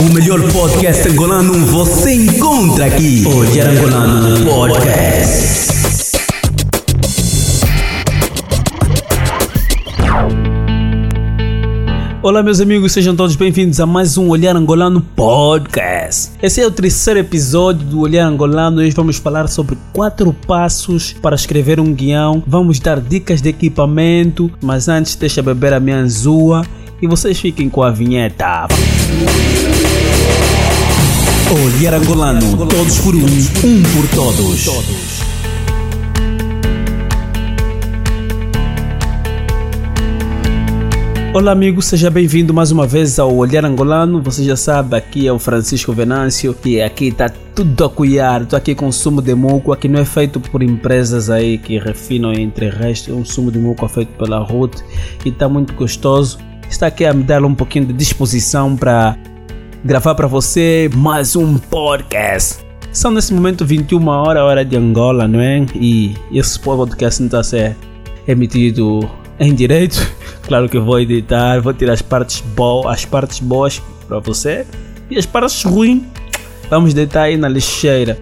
O melhor podcast angolano você encontra aqui. Olhar Angolano Podcast. Olá, meus amigos, sejam todos bem-vindos a mais um Olhar Angolano Podcast. Esse é o terceiro episódio do Olhar Angolano. Hoje vamos falar sobre quatro passos para escrever um guião. Vamos dar dicas de equipamento, mas antes, deixa beber a minha anzua e vocês fiquem com a vinheta. Olhar Angolano, todos por um, um por todos. Olá amigo, seja bem-vindo mais uma vez ao Olhar Angolano. Você já sabe, aqui é o Francisco Venâncio e aqui está tudo a cuidar. Estou aqui com sumo de moco, aqui não é feito por empresas aí que refinam entre resto, é um sumo de moco feito pela Ruth e está muito gostoso. Está aqui a me dar um pouquinho de disposição para gravar para você mais um podcast. São nesse momento 21 horas, hora de Angola, não é? E esse podcast está a ser emitido em direito. Claro que vou editar, vou tirar as partes boas, as partes boas para você e as partes ruins vamos deitar aí na lixeira.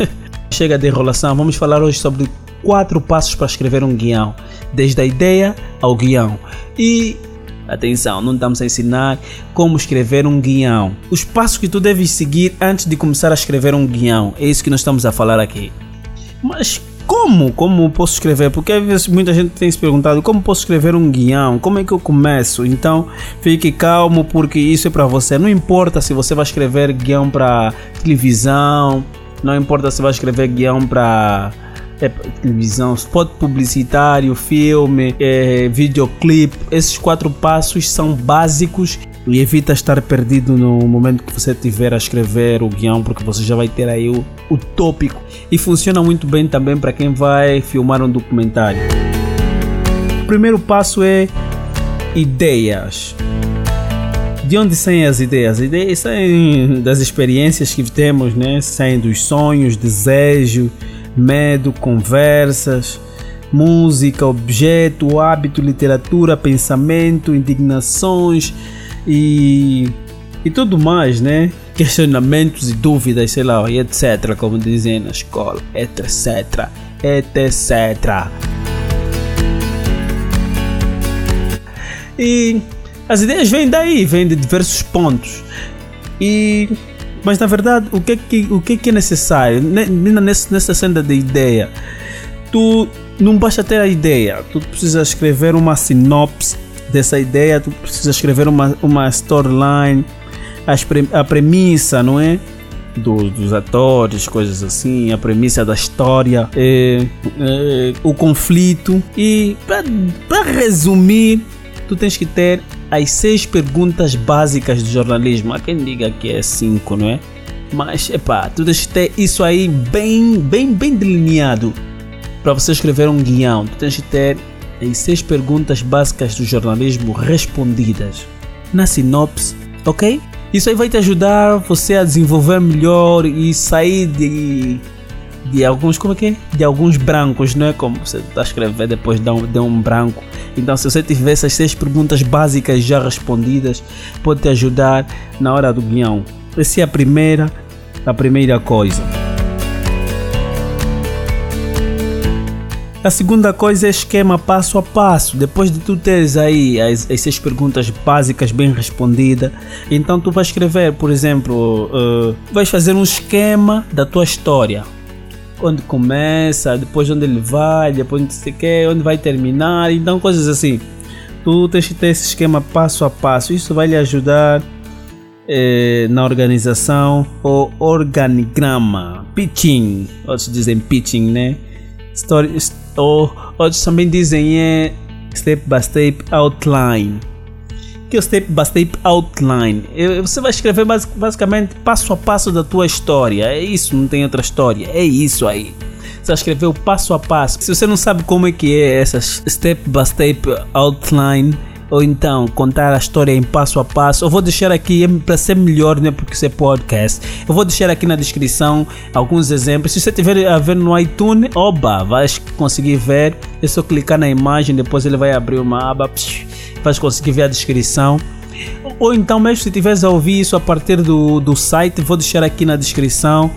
Chega de enrolação, vamos falar hoje sobre quatro passos para escrever um guião, desde a ideia ao guião. E atenção, não estamos a ensinar como escrever um guião. Os passos que tu deves seguir antes de começar a escrever um guião, é isso que nós estamos a falar aqui. Mas como? Como posso escrever? Porque às vezes muita gente tem se perguntado como posso escrever um guião? Como é que eu começo? Então fique calmo porque isso é para você. Não importa se você vai escrever guião para televisão, não importa se vai escrever guião para é, televisão, spot publicitário, filme, é. Esses quatro passos são básicos e evita estar perdido no momento que você estiver a escrever o guião, porque você já vai ter aí o, o tópico. E funciona muito bem também para quem vai filmar um documentário. O primeiro passo é ideias. De onde saem as ideias? As ideias saem das experiências que temos, né? Saem dos sonhos, desejo, medo, conversas, música, objeto, hábito, literatura, pensamento, indignações, e, e tudo mais, né? Questionamentos e dúvidas, sei lá, e etc. Como dizem na escola, etc. etc. E as ideias vêm daí, vêm de diversos pontos. E mas na verdade, o que é que, o que, é, que é necessário? Nessa, nessa senda de ideia, tu não basta ter a ideia, tu precisas escrever uma sinopse dessa ideia, tu precisa escrever uma, uma storyline, a premissa, não é? Do, dos atores, coisas assim, a premissa da história, é, é, o conflito. E para resumir, tu tens que ter as seis perguntas básicas do jornalismo. Há quem diga que é cinco, não é? Mas, epá, tu tens que ter isso aí bem, bem, bem delineado para você escrever um guião. Tu tens que ter em seis perguntas básicas do jornalismo respondidas na sinopse, ok? Isso aí vai te ajudar você a desenvolver melhor e sair de, de alguns, como é que é? De alguns brancos, não é? Como você está a escrever depois de um, de um branco. Então, se você tiver essas seis perguntas básicas já respondidas, pode te ajudar na hora do guião. Essa é a primeira, a primeira coisa. A segunda coisa é esquema passo a passo. Depois de tu teres aí as, as seis perguntas básicas bem respondidas, então tu vais escrever, por exemplo, uh, vais fazer um esquema da tua história. Onde começa, depois onde ele vai, depois onde você quer, onde vai terminar, então coisas assim. Tu tens que ter esse esquema passo a passo. Isso vai lhe ajudar eh, na organização ou organigrama, pitching, outros dizem pitching, né? Story, ou outros também dizem é step by step outline. Que é o step by step outline? Você vai escrever basicamente passo a passo da tua história. É isso, não tem outra história. É isso aí. Você vai escrever o passo a passo. Se você não sabe como é que é essa step by step outline, ou então contar a história em passo a passo. Eu vou deixar aqui para ser melhor, né? Porque isso é podcast. Eu vou deixar aqui na descrição alguns exemplos. Se você tiver a ver no iTunes, oba, vais conseguir ver. É só clicar na imagem, depois ele vai abrir uma aba, vais conseguir ver a descrição. Ou então, mesmo se estiveres a ouvir isso a partir do, do site, vou deixar aqui na descrição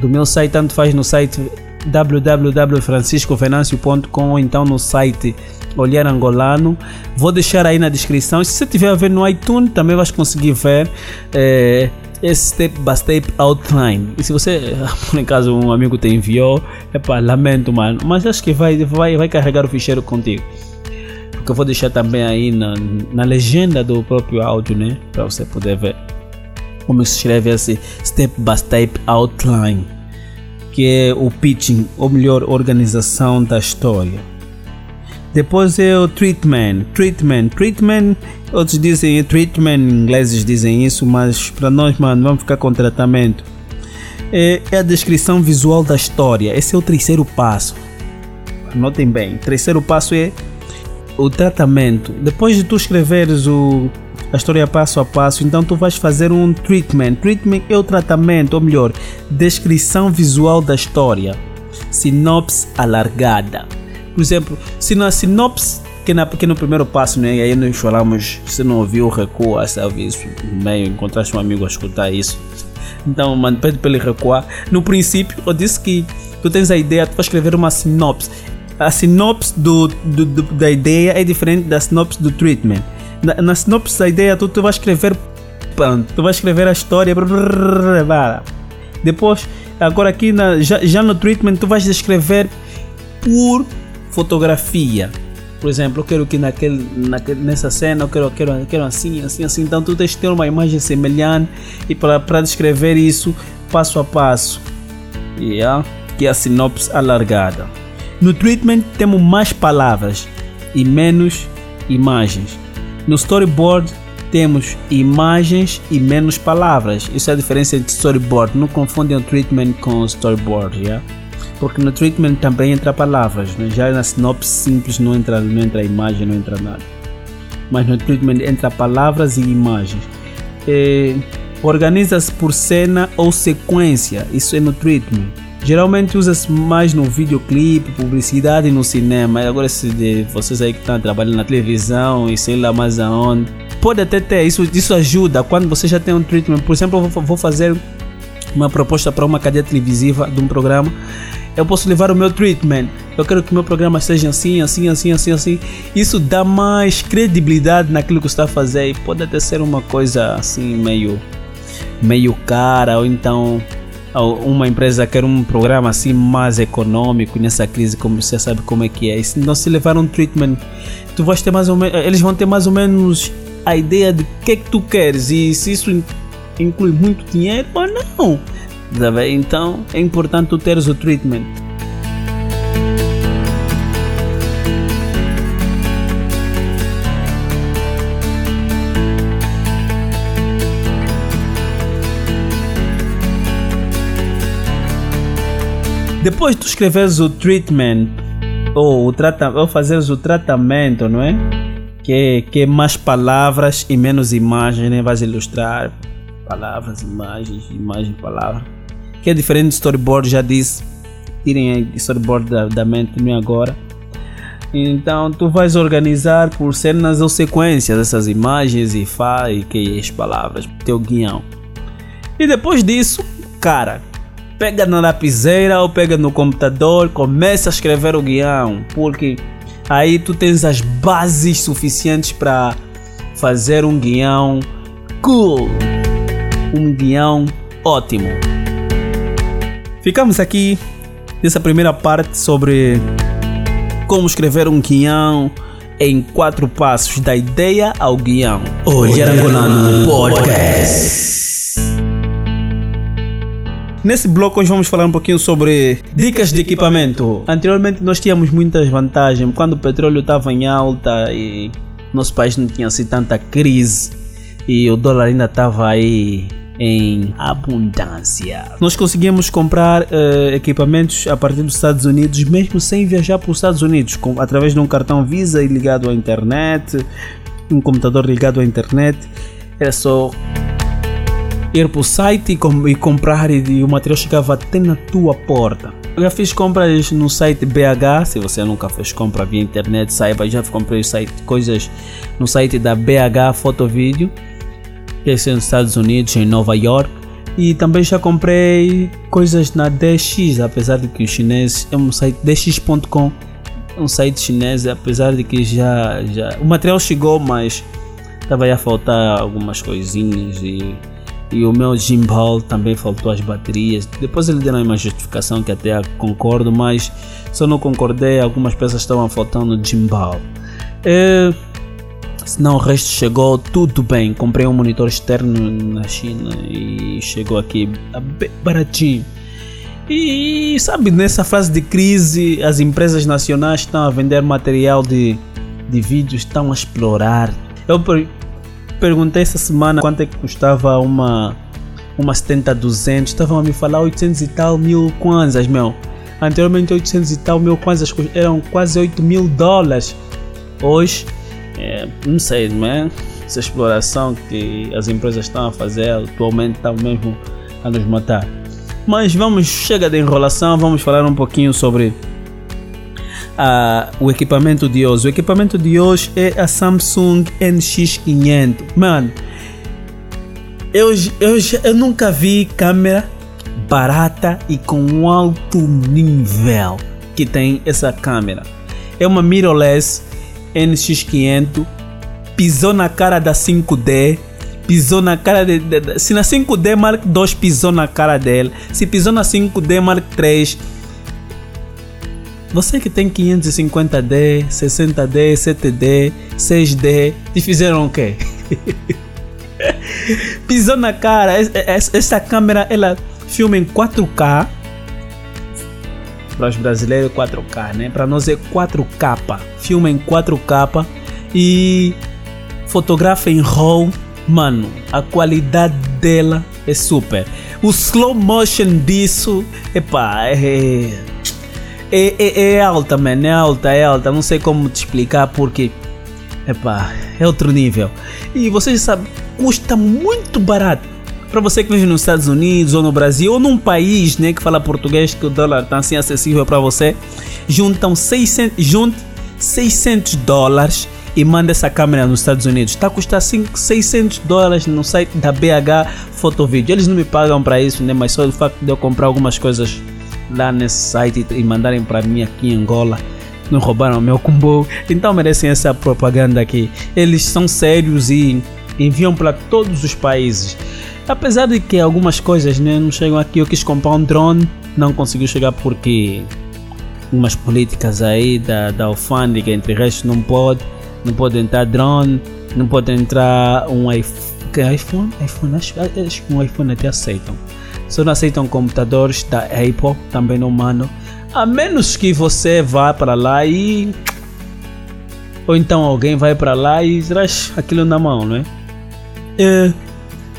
do meu site, tanto faz no site www.franciscovenancio.com ou então no site Olhar Angolano. Vou deixar aí na descrição. Se você estiver a ver no iTunes, também vais conseguir ver é, esse step by step outline. E se você, por acaso, um amigo te enviou, é lamento, mano. Mas acho que vai, vai, vai carregar o ficheiro contigo. Porque eu vou deixar também aí na, na legenda do próprio áudio, né? Para você poder ver como se escreve esse step by step outline que é o pitching, ou melhor, organização da história. Depois é o treatment, treatment, treatment, outros dizem treatment, ingleses dizem isso, mas para nós, mano, vamos ficar com tratamento. É, é a descrição visual da história, esse é o terceiro passo. Anotem bem, terceiro passo é o tratamento. Depois de tu escreveres o, a história passo a passo, então tu vais fazer um treatment. Treatment é o tratamento, ou melhor, descrição visual da história. Sinopse alargada. Por exemplo, se na sinopse, que, na, que no primeiro passo, né, e aí nós falamos, se não ouviu, recua, ouviu isso meio, encontraste um amigo a escutar isso. Então, mano, pede para ele recuar. No princípio, eu disse que tu tens a ideia, tu vais escrever uma sinopse. A sinopse do, do, do da ideia é diferente da sinopse do treatment na, na sinopse da ideia tu, tu vais escrever pronto, tu vais escrever a história depois agora aqui na, já, já no treatment tu vais descrever por fotografia por exemplo, eu quero que naquele, naquele, nessa cena eu quero, quero, quero assim, assim, assim. Então tu tens que ter uma imagem semelhante e para descrever isso passo a passo. Yeah? Que é a sinopse alargada. No treatment temos mais palavras e menos imagens. No storyboard temos imagens e menos palavras. Isso é a diferença entre storyboard. Não confundem o treatment com o storyboard, yeah? porque no treatment também entra palavras. Né? Já na sinopse simples não entra, não entra imagem, não entra nada. Mas no treatment entra palavras e imagens. É, Organiza-se por cena ou sequência. Isso é no treatment. Geralmente usa-se mais no videoclipe, publicidade e no cinema. Agora se de vocês aí que estão trabalhando na televisão e sei lá mais aonde. Pode até ter, isso, isso ajuda quando você já tem um treatment. Por exemplo, eu vou fazer uma proposta para uma cadeia televisiva de um programa. Eu posso levar o meu treatment. Eu quero que o meu programa seja assim, assim, assim, assim, assim. Isso dá mais credibilidade naquilo que está fazer. E pode até ser uma coisa assim meio, meio cara ou então uma empresa quer um programa assim mais econômico nessa crise, como você sabe como é que é. E se não se levar um treatment, tu vais ter mais ou menos, eles vão ter mais ou menos a ideia de que é que tu queres e se isso inclui muito dinheiro ou não. Tá então é importante tu teres o treatment. Depois de tu escreveres o treatment ou, o trata, fazeres o tratamento, não é? Que, que mais palavras e menos imagens, né? Vais ilustrar palavras, imagens, imagem, palavra. Que é diferente do storyboard, já disse. Tirem storyboard da, da mente, não é agora. Então tu vais organizar por cenas ou sequências essas imagens e fa e que as palavras, teu guião. E depois disso, cara, pega na lapiseira ou pega no computador, começa a escrever o guião, porque aí tu tens as bases suficientes para fazer um guião cool, um guião ótimo. Ficamos aqui nessa primeira parte sobre como escrever um guião em quatro passos da ideia ao guião. Hoje Angolano Podcast. Nesse bloco hoje vamos falar um pouquinho sobre dicas de equipamento. Anteriormente nós tínhamos muitas vantagens quando o petróleo estava em alta e nosso país não tinha assim tanta crise e o dólar ainda estava aí em abundância. Nós conseguimos comprar uh, equipamentos a partir dos Estados Unidos, mesmo sem viajar para os Estados Unidos, com, através de um cartão Visa ligado à internet, um computador ligado à internet. Era só ir para o site e, com, e comprar e, o material chegava até na tua porta. Eu já fiz compras no site BH, se você nunca fez compra via internet, saiba, já comprei site, coisas no site da BH Foto Vídeo. que é nos Estados Unidos, em Nova York. E também já comprei coisas na DX, apesar de que o chinês é um site dx.com, um site chinês, apesar de que já, já o material chegou, mas estava a faltar algumas coisinhas e, e o meu gimbal também faltou as baterias. Depois ele deu uma justificação que até concordo, mas só não concordei, algumas peças estavam faltando no gimbal. É, Senão o resto chegou tudo bem. Comprei um monitor externo na China e chegou aqui baratinho. E sabe, nessa fase de crise, as empresas nacionais estão a vender material de, de vídeos, estão a explorar. Eu perguntei essa semana quanto é que custava uma, uma 70-200. Estavam a me falar 800 e tal mil kwanzas, meu. Anteriormente 800 e tal mil kwanzas eram quase 8 mil dólares. Hoje é, não sei, não é? Essa exploração que as empresas estão a fazer atualmente está mesmo a nos matar. Mas vamos, chega de enrolação, vamos falar um pouquinho sobre uh, o equipamento de hoje. O equipamento de hoje é a Samsung NX500. Mano, eu, eu, eu nunca vi câmera barata e com alto nível que tem essa câmera. É uma mirrorless NX500 pisou na cara da 5D, pisou na cara de, de, de, se na 5D Mark II pisou na cara dele, se pisou na 5D Mark III você que tem 550D, 60D, 7D, 6D, te fizeram o quê? Pisou na cara. Essa câmera ela filma em 4K para os brasileiros 4K, né? Para nós é 4K, filma em 4K e fotografa em RAW, mano, a qualidade dela é super. O slow motion disso, epá, é, é, é, é alta, mano, é alta, é alta. Não sei como te explicar porque, epá, é outro nível. E vocês sabem, custa muito barato para você que vive nos Estados Unidos ou no Brasil ou num país né, que fala português que o dólar está assim acessível para você, juntam 600, junte 600 dólares e manda essa câmera nos Estados Unidos. Está a custar 5, 600 dólares no site da BH Fotovídeo. Eles não me pagam para isso, né? mas só o facto de eu comprar algumas coisas lá nesse site e mandarem para mim aqui em Angola não roubaram meu combo, então merecem essa propaganda aqui. Eles são sérios e enviam para todos os países. Apesar de que algumas coisas né, não chegam aqui, eu quis comprar um drone, não conseguiu chegar porque umas políticas aí da, da alfândega, entre restos, não pode, não pode entrar drone, não pode entrar um iPhone, iPhone, iPhone acho, acho que um iPhone até aceitam. Só não aceitam computadores da Apple, também não mandam. A menos que você vá para lá e ou então alguém vai para lá e traz aquilo na mão, não é? é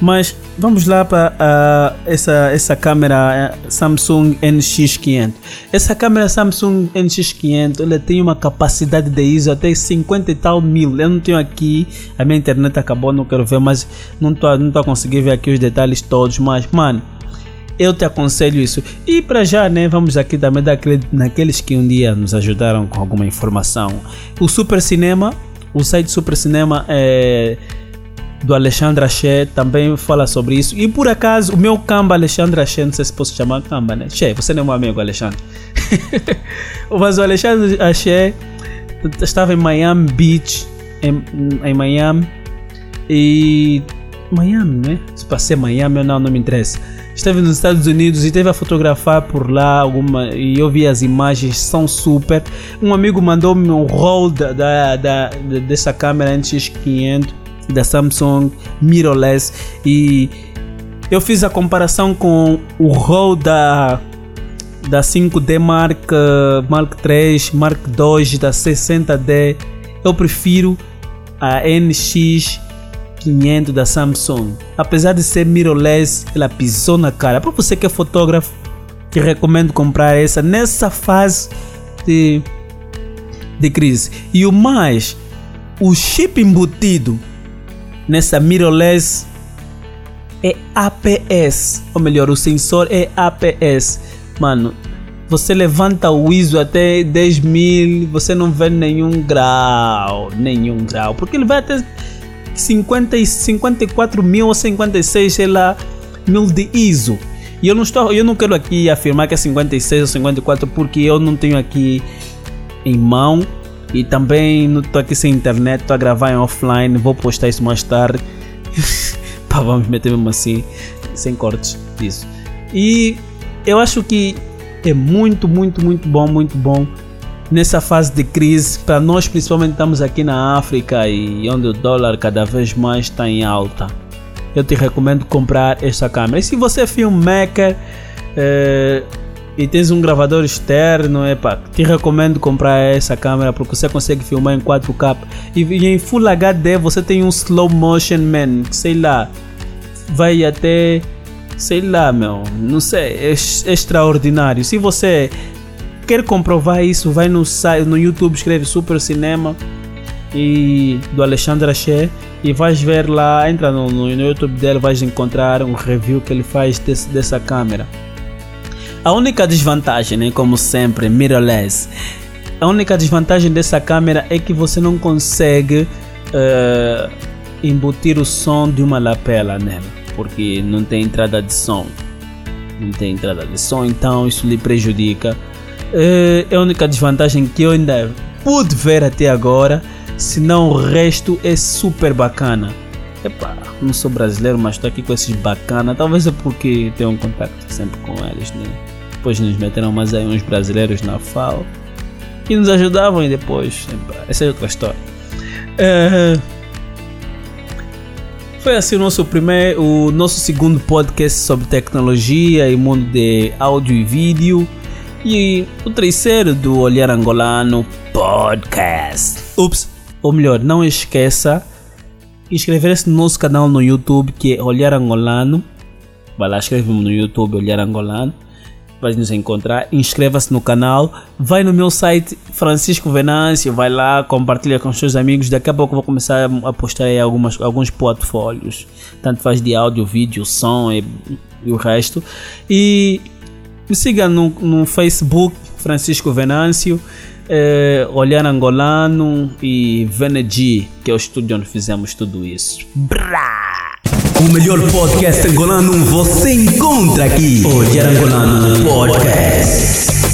mas vamos lá para uh, essa, essa câmera uh, Samsung NX500. Essa câmera Samsung NX500 ela tem uma capacidade de ISO até 50 e tal mil. Eu não tenho aqui, a minha internet acabou, não quero ver, mas não estou não tô a conseguir ver aqui os detalhes todos. Mas, mano, eu te aconselho isso. E para já, né, vamos aqui também daquele, naqueles que um dia nos ajudaram com alguma informação. O Super Cinema, o site Super Cinema é do Alexandre Axé também fala sobre isso. E por acaso, o meu camba Alexandre Axé, não sei se posso chamar camba, né? Che, você não é meu amigo, Alexandre. Mas o Alexandre Axé estava em Miami Beach, em, em Miami, e. Miami, né? Se passei Miami ou não, não me interessa. Esteve nos Estados Unidos e teve a fotografar por lá alguma e eu vi as imagens, são super. Um amigo mandou-me um roll da, da, da, dessa câmera NX500 da Samsung mirrorless e eu fiz a comparação com o RAW da da 5D Mark Mark 3, Mark 2 da 60D. Eu prefiro a NX 500 da Samsung. Apesar de ser mirrorless, ela pisou na cara. Para você que é fotógrafo, que recomendo comprar essa nessa fase de, de crise. E o mais, o chip embutido nessa mirrorless é APS, ou melhor, o sensor é APS. Mano, você levanta o ISO até 10 mil, você não vê nenhum grau, nenhum grau, porque ele vai até 50, e 54 mil ou 56, sei mil de ISO. E eu não, estou, eu não quero aqui afirmar que é 56 ou 54 porque eu não tenho aqui em mão e também não estou aqui sem internet, estou a gravar em offline, vou postar isso mais tarde. Pá, vamos meter mesmo assim, sem cortes disso. E eu acho que é muito, muito, muito bom, muito bom nessa fase de crise, para nós principalmente estamos aqui na África e onde o dólar cada vez mais está em alta. Eu te recomendo comprar esta câmera. E se você é filmmaker é, e tens um gravador externo, epa, te recomendo comprar essa câmera porque você consegue filmar em 4K. E em Full HD você tem um slow motion man, sei lá, vai até sei lá, meu, não sei, é extraordinário. Se você quer comprovar isso, vai no no YouTube, escreve Super Cinema e do Alexandre Axé e vais ver lá, entra no, no, YouTube dele, vais encontrar um review que ele faz desse, dessa câmera. A única desvantagem, né, como sempre, mirrorless, a única desvantagem dessa câmera é que você não consegue uh, embutir o som de uma lapela nela porque não tem entrada de som. Não tem entrada de som, então isso lhe prejudica. É, é a única desvantagem que eu ainda pude ver até agora, senão o resto é super bacana. Epá, não sou brasileiro, mas estou aqui com esses bacana. Talvez é porque tenho um contato sempre com eles, né? Depois nos meteram mais aí uns brasileiros na FAO e nos ajudavam e depois, essa é outra história. É, foi assim o nosso primeiro, o nosso segundo podcast sobre tecnologia e mundo de áudio e vídeo. E o terceiro do Olhar Angolano Podcast. Ups, ou melhor, não esqueça inscrever-se no nosso canal no YouTube que é Olhar Angolano. Vai lá, escreve-me no YouTube Olhar Angolano vai nos encontrar. Inscreva-se no canal. Vai no meu site Francisco Venâncio. Vai lá, compartilha com os seus amigos. Daqui a pouco vou começar a postar aí algumas, alguns portfólios. Tanto faz de áudio, vídeo, som e, e o resto. E me siga no, no Facebook Francisco Venâncio. É, Olhar Angolano e Venegi, que é o estúdio onde fizemos tudo isso. Brá! O melhor podcast angolano você encontra aqui. Olhar Angolano Podcast.